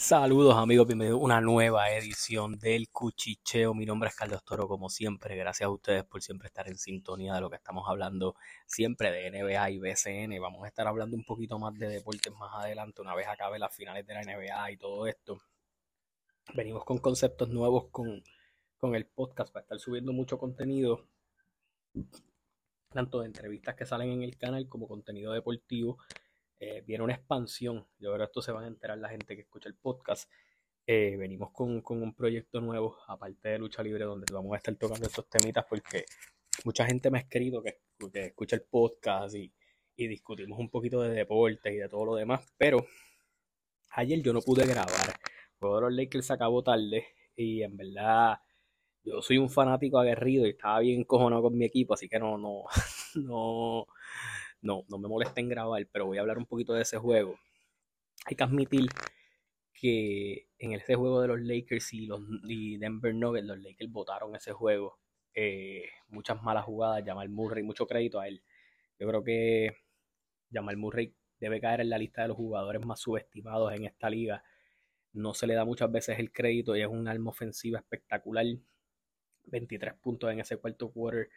Saludos amigos, bienvenidos a una nueva edición del Cuchicheo. Mi nombre es Carlos Toro, como siempre. Gracias a ustedes por siempre estar en sintonía de lo que estamos hablando siempre de NBA y BCN. Vamos a estar hablando un poquito más de deportes más adelante, una vez acabe las finales de la NBA y todo esto. Venimos con conceptos nuevos con, con el podcast para estar subiendo mucho contenido, tanto de entrevistas que salen en el canal como contenido deportivo eh, viene una expansión. Yo creo que esto se van a enterar la gente que escucha el podcast. Eh, venimos con, un proyecto nuevo, aparte de lucha libre, donde vamos a estar tocando estos temitas porque mucha gente me ha escrito que, escucha el podcast y, discutimos un poquito de deporte y de todo lo demás, pero ayer yo no pude grabar. El juego de los Lakers se acabó tarde y en verdad yo soy un fanático aguerrido y estaba bien cojonado con mi equipo, así que no, no, no, no, no me molesta en grabar, pero voy a hablar un poquito de ese juego. Hay que admitir que en ese juego de los Lakers y los Denver Nuggets, los Lakers votaron ese juego. Eh, muchas malas jugadas, Jamal Murray, mucho crédito a él. Yo creo que Jamal Murray debe caer en la lista de los jugadores más subestimados en esta liga. No se le da muchas veces el crédito y es un alma ofensiva espectacular. 23 puntos en ese cuarto quarter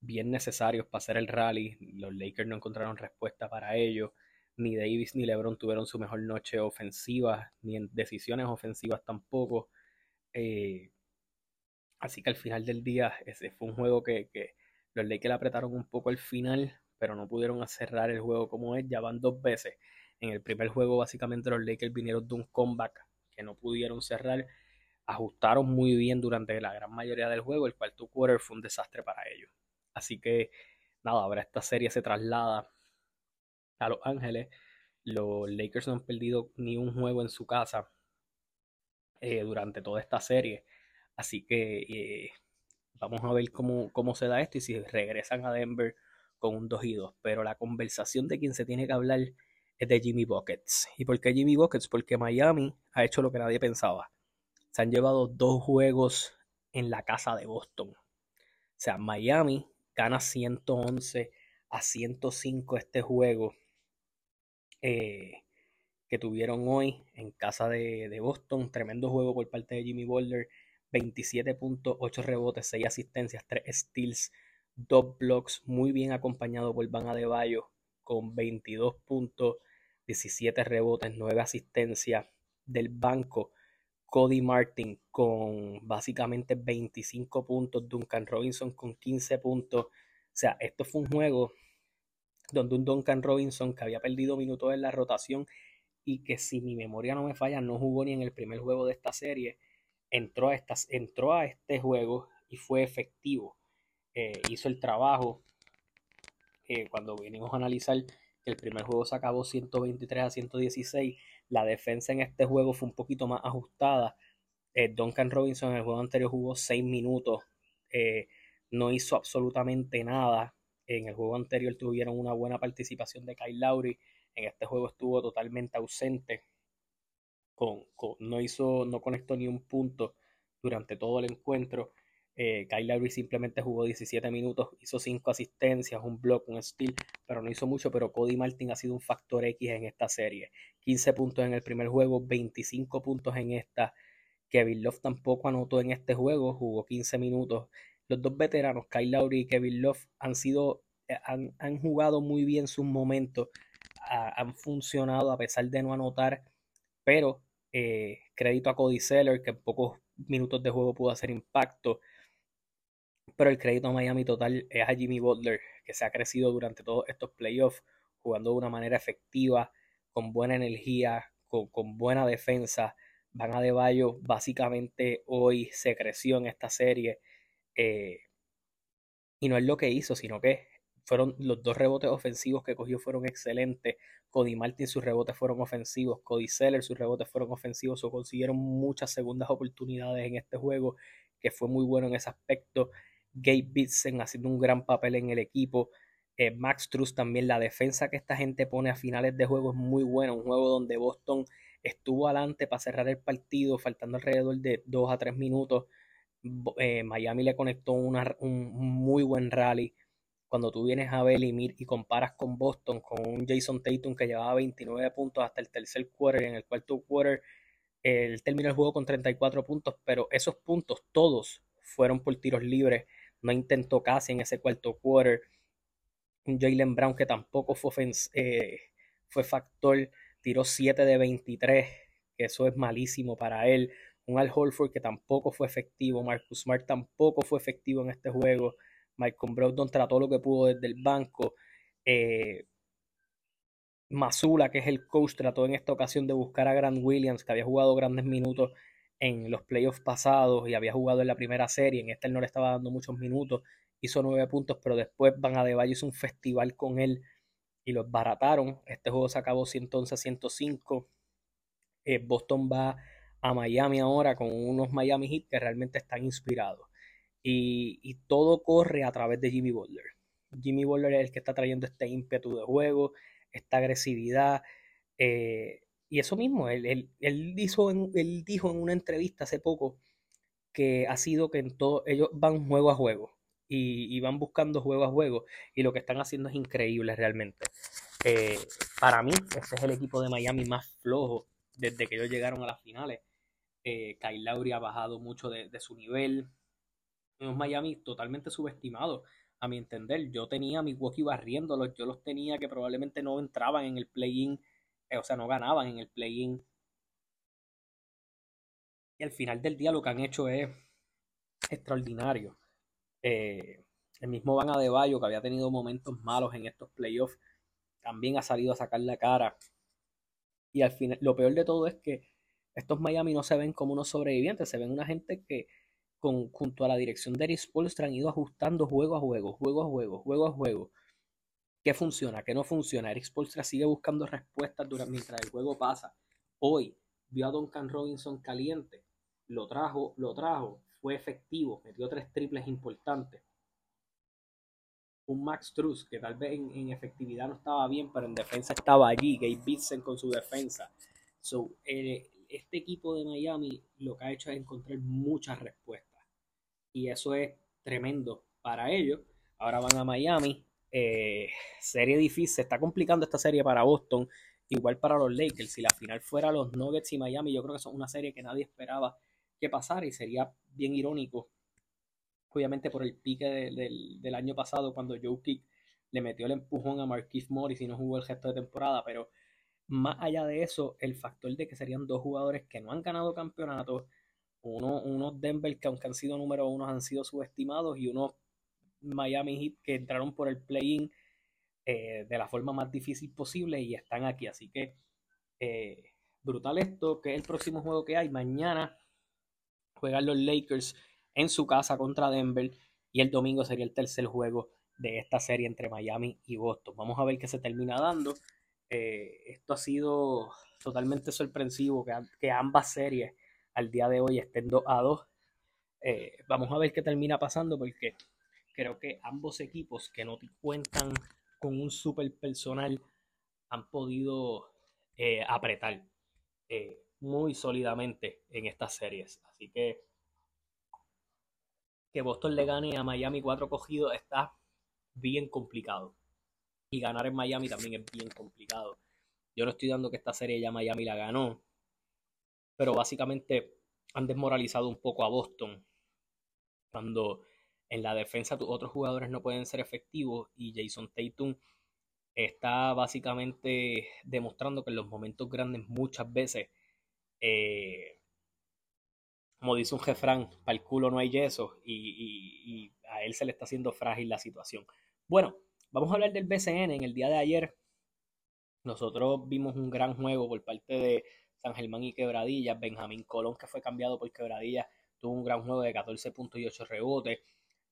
bien necesarios para hacer el rally. Los Lakers no encontraron respuesta para ello. Ni Davis ni LeBron tuvieron su mejor noche ofensiva, ni en decisiones ofensivas tampoco. Eh, así que al final del día, ese fue un juego que, los Lakers apretaron un poco al final, pero no pudieron cerrar el juego como es. Ya van dos veces. En el primer juego, básicamente, los Lakers vinieron de un comeback que no pudieron cerrar. Ajustaron muy bien durante la gran mayoría del juego. El cuarto quarter fue un desastre para ellos. Así que nada, ahora esta serie se traslada a Los Ángeles. Los Lakers no han perdido ni un juego en su casa eh, durante toda esta serie. Así que eh, vamos a ver cómo, cómo se da esto y si regresan a Denver con un 2 y 2. Pero la conversación de quien se tiene que hablar es de Jimmy Buckets. ¿Y por qué Jimmy Buckets? Porque Miami ha hecho lo que nadie pensaba. Se han llevado dos juegos en la casa de Boston. O sea, Miami gana 111 a 105 este juego eh, que tuvieron hoy en casa de, Boston. Tremendo juego por parte de Jimmy Boulder. 27 puntos, 8 rebotes, 6 asistencias, 3 steals, 2 blocks. Muy bien acompañado por Van Adebayo con 22 puntos, 17 rebotes, 9 asistencias del banco. Cody Martin con básicamente 25 puntos, Duncan Robinson con 15 puntos. O sea, esto fue un juego donde un Duncan Robinson que había perdido minutos en la rotación y que si mi memoria no me falla no jugó ni en el primer juego de esta serie, entró a, entró a este juego y fue efectivo. Eh, hizo el trabajo. Eh, cuando vinimos a analizar el primer juego se acabó 123 a 116, la defensa en este juego fue un poquito más ajustada. Eh, Duncan Robinson en el juego anterior jugó 6 minutos, eh, no hizo absolutamente nada. En el juego anterior tuvieron una buena participación de Kyle Lowry. En este juego estuvo totalmente ausente. Con, no hizo, no conectó ni un punto durante todo el encuentro. Eh, Kyle Lowry simplemente jugó 17 minutos, hizo 5 asistencias, un block, un steal, pero no hizo mucho. Pero Cody Martin ha sido un factor X en esta serie. 15 puntos en el primer juego, 25 puntos en esta. Kevin Love tampoco anotó en este juego, jugó 15 minutos. Los dos veteranos, Kyle Lowry y Kevin Love, han sido, han, han jugado muy bien sus momentos, han funcionado a pesar de no anotar, pero eh, crédito a Cody Seller, que en pocos minutos de juego pudo hacer impacto pero el crédito a Miami total es a Jimmy Butler, que se ha crecido durante todos estos playoffs, jugando de una manera efectiva, con buena energía, con, buena defensa. Van a de Bayo, básicamente hoy se creció en esta serie. Eh, y no es lo que hizo, sino que fueron los dos rebotes ofensivos que cogió fueron excelentes. Cody Martin sus rebotes fueron ofensivos. Cody Seller sus rebotes fueron ofensivos. O consiguieron muchas segundas oportunidades en este juego, que fue muy bueno en ese aspecto. Gabe Bitsen haciendo un gran papel en el equipo. Eh, Max Truss también, la defensa que esta gente pone a finales de juego es muy buena. Un juego donde Boston estuvo adelante para cerrar el partido, faltando alrededor de 2 a 3 minutos. Eh, Miami le conectó un muy buen rally. Cuando tú vienes a ver y, y comparas con Boston, con un Jason Tatum que llevaba 29 puntos hasta el tercer quarter, en el cuarto quarter Él terminó el juego con 34 puntos, pero esos puntos todos fueron por tiros libres. No intentó casi en ese cuarto quarter. Jalen Brown que tampoco fue, eh, fue factor, tiró 7 de 23, que eso es malísimo para él. Un Al Holford que tampoco fue efectivo. Marcus Smart tampoco fue efectivo en este juego. Michael Brogdon trató lo que pudo desde el banco. Eh, Masula, que es el coach, trató en esta ocasión de buscar a Grant Williams, que había jugado grandes minutos en los playoffs pasados y había jugado en la primera serie. En esta él no le estaba dando muchos minutos, hizo nueve puntos, pero después Van Adebayo hizo un festival con él y los barataron. Este juego se acabó 111-105. Eh, Boston va a Miami ahora con unos Miami Heat que realmente están inspirados. Y, y todo corre a través de Jimmy Butler. Jimmy Butler es el que está trayendo este ímpetu de juego, esta agresividad. Eh, y eso mismo, él, él, él, dijo en, él dijo en una entrevista hace poco que ha sido que en todo, ellos van juego a juego y, van buscando juego a juego y lo que están haciendo es increíble realmente. Eh, para mí, este es el equipo de Miami más flojo desde que ellos llegaron a las finales. Eh, Kyle Lowry ha bajado mucho de, su nivel. Unos Miami totalmente subestimados a mi entender. Yo tenía a Milwaukee barriéndolos, yo los tenía que probablemente no entraban en el play-in, o sea, no ganaban en el play-in. Y al final del día lo que han hecho es extraordinario. Eh, el mismo Van Adebayo, que había tenido momentos malos en estos playoffs, también ha salido a sacar la cara. Y al final, lo peor de todo es que estos Miami no se ven como unos sobrevivientes, se ven una gente que con, junto a la dirección de Eric Spolstra han ido ajustando juego a juego, juego a juego, juego a juego. ¿Qué funciona? ¿Qué no funciona? Eric Spolstra sigue buscando respuestas durante, mientras el juego pasa. Hoy vio a Duncan Robinson caliente, lo trajo, lo trajo, fue efectivo, metió tres triples importantes. Un Max Truss que tal vez en, efectividad no estaba bien, pero en defensa estaba allí. Gabe Bitsen con su defensa. So, eh, este equipo de Miami lo que ha hecho es encontrar muchas respuestas y eso es tremendo para ellos. Ahora van a Miami. Eh, serie difícil, se está complicando esta serie para Boston, igual para los Lakers. Si la final fuera los Nuggets y Miami, yo creo que son una serie que nadie esperaba que pasara y sería bien irónico, obviamente por el pique del año pasado cuando Joe Kick le metió el empujón a Marquise Morris y no jugó el gesto de temporada, pero más allá de eso, el factor de que serían dos jugadores que no han ganado campeonatos, uno, unos Denver que aunque han sido número uno han sido subestimados y unos Miami Heat que entraron por el play-in eh, de la forma más difícil posible y están aquí. Así que eh, brutal esto, que el próximo juego que hay. Mañana juegan los Lakers en su casa contra Denver y el domingo sería el tercer juego de esta serie entre Miami y Boston. Vamos a ver qué se termina dando. Eh, esto ha sido totalmente sorpresivo que, que ambas series al día de hoy estén 2 a 2. Eh, vamos a ver qué termina pasando porque creo que ambos equipos que no cuentan con un super personal han podido eh, apretar eh, muy sólidamente en estas series. Así que que Boston le gane a Miami 4 cogidos está bien complicado. Y ganar en Miami también es bien complicado. Yo no estoy dando que esta serie ya Miami la ganó pero básicamente han desmoralizado un poco a Boston cuando en la defensa otros jugadores no pueden ser efectivos y Jason Tatum está básicamente demostrando que en los momentos grandes muchas veces, eh, como dice un jefrán, para el culo no hay yeso y, y a él se le está haciendo frágil la situación. Bueno, vamos a hablar del BCN. En el día de ayer nosotros vimos un gran juego por parte de San Germán y Quebradillas. Benjamín Colón, que fue cambiado por Quebradillas, tuvo un gran juego de 14 puntos y 8 rebotes.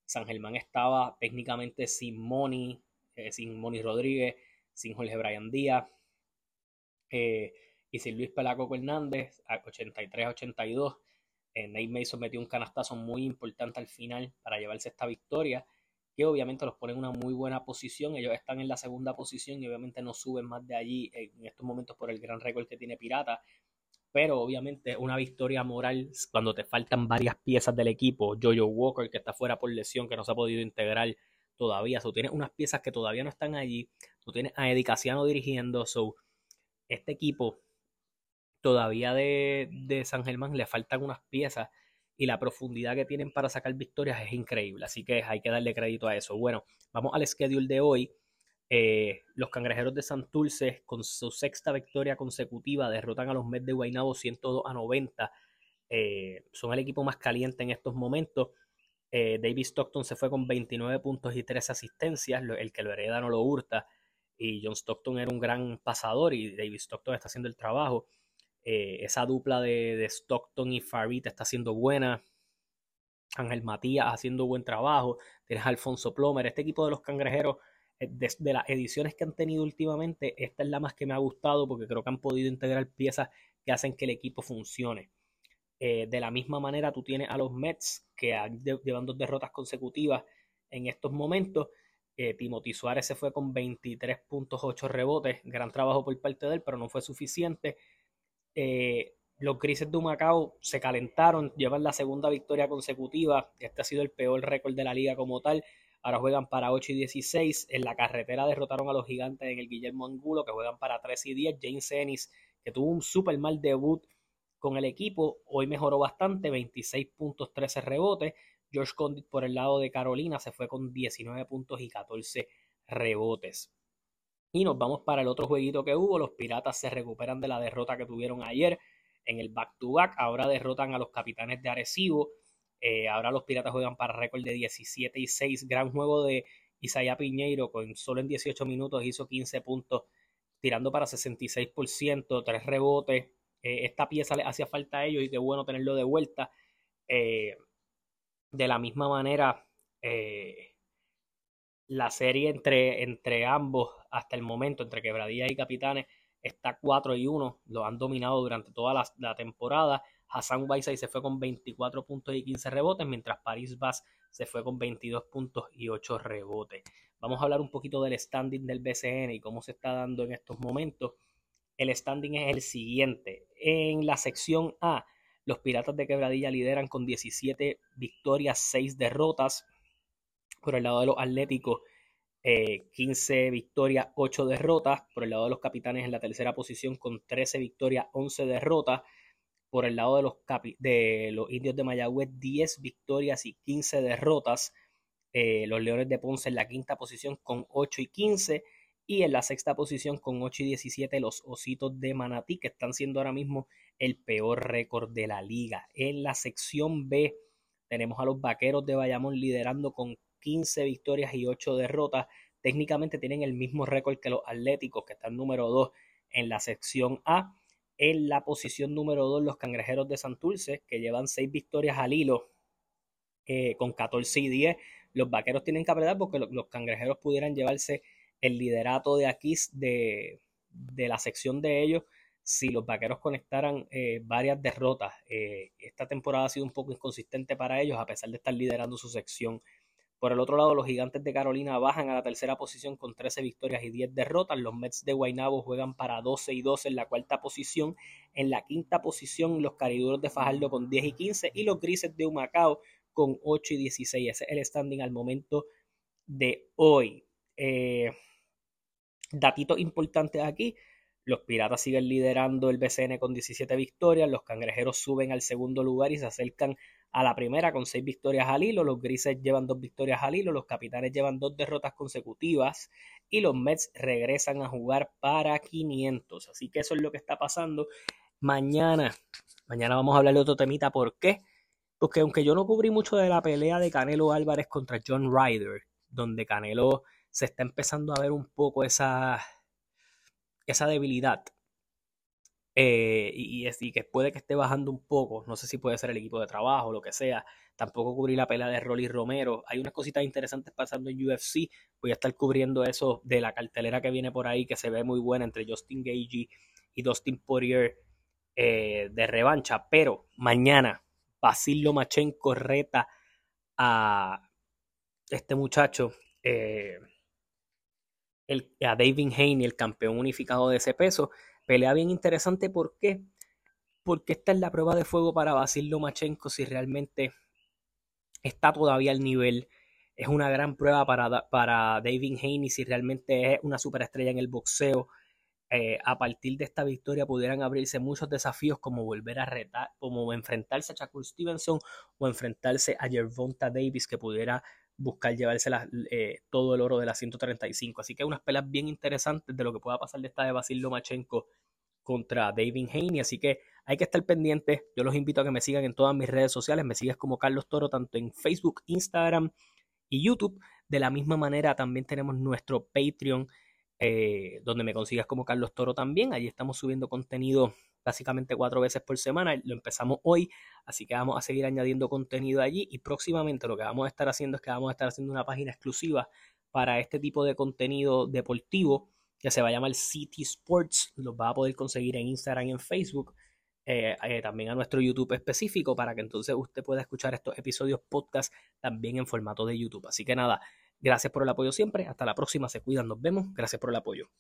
San Germán estaba técnicamente sin Moni, eh, sin Moni Rodríguez, sin Jorge Brian Díaz eh, y sin Luis Pelaco Hernández, a 83-82. Eh, Nate Mason metió un canastazo muy importante al final para llevarse esta victoria que obviamente los pone en una muy buena posición. Ellos están en la segunda posición y obviamente no suben más de allí en estos momentos por el gran récord que tiene Pirata. Pero obviamente una victoria moral cuando te faltan varias piezas del equipo. Jojo Walker que está fuera por lesión, que no se ha podido integrar todavía. So, tienes unas piezas que todavía no están allí. Tú tienes a Eddie dirigiendo. So, este equipo todavía de, de San Germán le faltan unas piezas y la profundidad que tienen para sacar victorias es increíble. Así que hay que darle crédito a eso. Bueno, vamos al schedule de hoy. Eh, los cangrejeros de Santurce, con su sexta victoria consecutiva, derrotan a los Mets de Guaynabo 102 a 90. Eh, son el equipo más caliente en estos momentos. Eh, David Stockton se fue con 29 puntos y 3 asistencias. El que lo hereda no lo hurta. Y John Stockton era un gran pasador y David Stockton está haciendo el trabajo. esa dupla de, Stockton y Farid está siendo buena. Ángel Matías haciendo buen trabajo. Tienes Alfonso Plomer. Este equipo de los cangrejeros eh, de, las ediciones que han tenido últimamente, esta es la más que me ha gustado porque creo que han podido integrar piezas que hacen que el equipo funcione. Eh, de la misma manera, tú tienes a los Mets que llevan dos derrotas consecutivas en estos momentos. Eh, Timothy Suárez se fue con 23.8 rebotes, gran trabajo por parte de él, pero no fue suficiente. los Grises de Macao se calentaron, llevan la segunda victoria consecutiva. Este ha sido el peor récord de la liga como tal. Ahora juegan para 8 y 16. En la carretera derrotaron a los gigantes en el Guillermo Angulo, que juegan para 3 y 10. James Ennis, que tuvo un super mal debut con el equipo, hoy mejoró bastante, 26 puntos, 13 rebotes. George Condit por el lado de Carolina se fue con 19 puntos y 14 rebotes. Y nos vamos para el otro jueguito que hubo. Los Piratas se recuperan de la derrota que tuvieron ayer en el back-to-back. Ahora derrotan a los Capitanes de Arecibo eh, ahora los Piratas juegan para récord de 17 y 6. Gran juego de Isaiah Piñeiro, con solo en 18 minutos hizo 15 puntos, tirando para 66%, 3 rebotes. Eh, esta pieza le hacía falta a ellos y qué bueno tenerlo de vuelta. Eh, de la misma manera, la serie entre, entre ambos hasta el momento, entre Quebradilla y Capitanes, está 4 y 1. Lo han dominado durante toda la temporada. Hassan Whiteside se fue con 24 puntos y 15 rebotes, mientras Paris Bass se fue con 22 puntos y 8 rebotes. Vamos a hablar un poquito del standing del BCN y cómo se está dando en estos momentos. El standing es el siguiente. En la sección A, los Piratas de Quebradilla lideran con 17 victorias, 6 derrotas. Por el lado de los Atléticos, 15 eh, victorias, 8 derrotas. Por el lado de los Capitanes en la tercera posición con 13 victorias, 11 derrotas por el lado de los, de los indios de Mayagüez, 10 victorias y 15 derrotas. Eh, los Leones de Ponce en la quinta posición con 8 y 15. Y en la sexta posición con 8 y 17 los Ositos de Manatí, que están siendo ahora mismo el peor récord de la liga. En la sección B tenemos a los Vaqueros de Bayamón liderando con 15 victorias y 8 derrotas. Técnicamente tienen el mismo récord que los Atléticos, que están número 2 en la sección A. En la posición número 2, los cangrejeros de Santurce, que llevan 6 victorias al hilo eh, con 14 y 10. Los vaqueros tienen que apretar porque los, cangrejeros pudieran llevarse el liderato de aquí, de, la sección de ellos, si los vaqueros conectaran eh, varias derrotas. Eh, esta temporada ha sido un poco inconsistente para ellos, a pesar de estar liderando su sección por el otro lado, los gigantes de Carolina bajan a la tercera posición con 13 victorias y 10 derrotas. Los Mets de Guaynabo juegan para 12 y 12 en la cuarta posición. En la quinta posición, los Cariduros de Fajardo con 10 y 15 y los Grises de Humacao con 8 y 16. Ese es el standing al momento de hoy. Eh, datitos importantes aquí. Los Piratas siguen liderando el BCN con 17 victorias. Los Cangrejeros suben al segundo lugar y se acercan a la primera con 6 victorias al hilo. Los Grises llevan 2 victorias al hilo. Los Capitanes llevan 2 derrotas consecutivas. Y los Mets regresan a jugar para 500. Así que eso es lo que está pasando. Mañana, mañana vamos a hablar de otro temita. ¿Por qué? Porque aunque yo no cubrí mucho de la pelea de Canelo Álvarez contra John Ryder, donde Canelo se está empezando a ver un poco esa esa debilidad eh, y, y, que puede que esté bajando un poco, no sé si puede ser el equipo de trabajo, lo que sea, tampoco cubrí la pelea de Rolly Romero, hay unas cositas interesantes pasando en UFC, voy a estar cubriendo eso de la cartelera que viene por ahí, que se ve muy buena entre Justin Gagey y Dustin Poirier eh, de revancha, pero mañana Basil Lomachenko reta a este muchacho, eh, a David Haney, el campeón unificado de ese peso. Pelea bien interesante, ¿por qué? Porque esta es la prueba de fuego para Basil Lomachenko si realmente está todavía al nivel. Es una gran prueba para, para David Haney si realmente es una superestrella en el boxeo. eh, a partir de esta victoria pudieran abrirse muchos desafíos como volver a retar, como enfrentarse a Shakur Stevenson o enfrentarse a Gervonta Davis que pudiera buscar llevarse eh, todo el oro de la 135. Así que unas pelas bien interesantes de lo que pueda pasar de esta de Basil Lomachenko contra David Haney. Así que hay que estar pendientes. Yo los invito a que me sigan en todas mis redes sociales. Me sigues como Carlos Toro, tanto en Facebook, Instagram y YouTube. De la misma manera, también tenemos nuestro Patreon eh, donde me consigas como Carlos Toro también. Allí estamos subiendo contenido básicamente cuatro veces por semana. Lo empezamos hoy, así que vamos a seguir añadiendo contenido allí y próximamente lo que vamos a estar haciendo es que vamos a estar haciendo una página exclusiva para este tipo de contenido deportivo que se va a llamar City Sports. Los va a poder conseguir en Instagram y en Facebook. Eh, eh, también a nuestro YouTube específico para que entonces usted pueda escuchar estos episodios podcast también en formato de YouTube. Así que nada, Gracias por el apoyo siempre. Hasta la próxima. Se cuidan. Nos vemos. Gracias por el apoyo.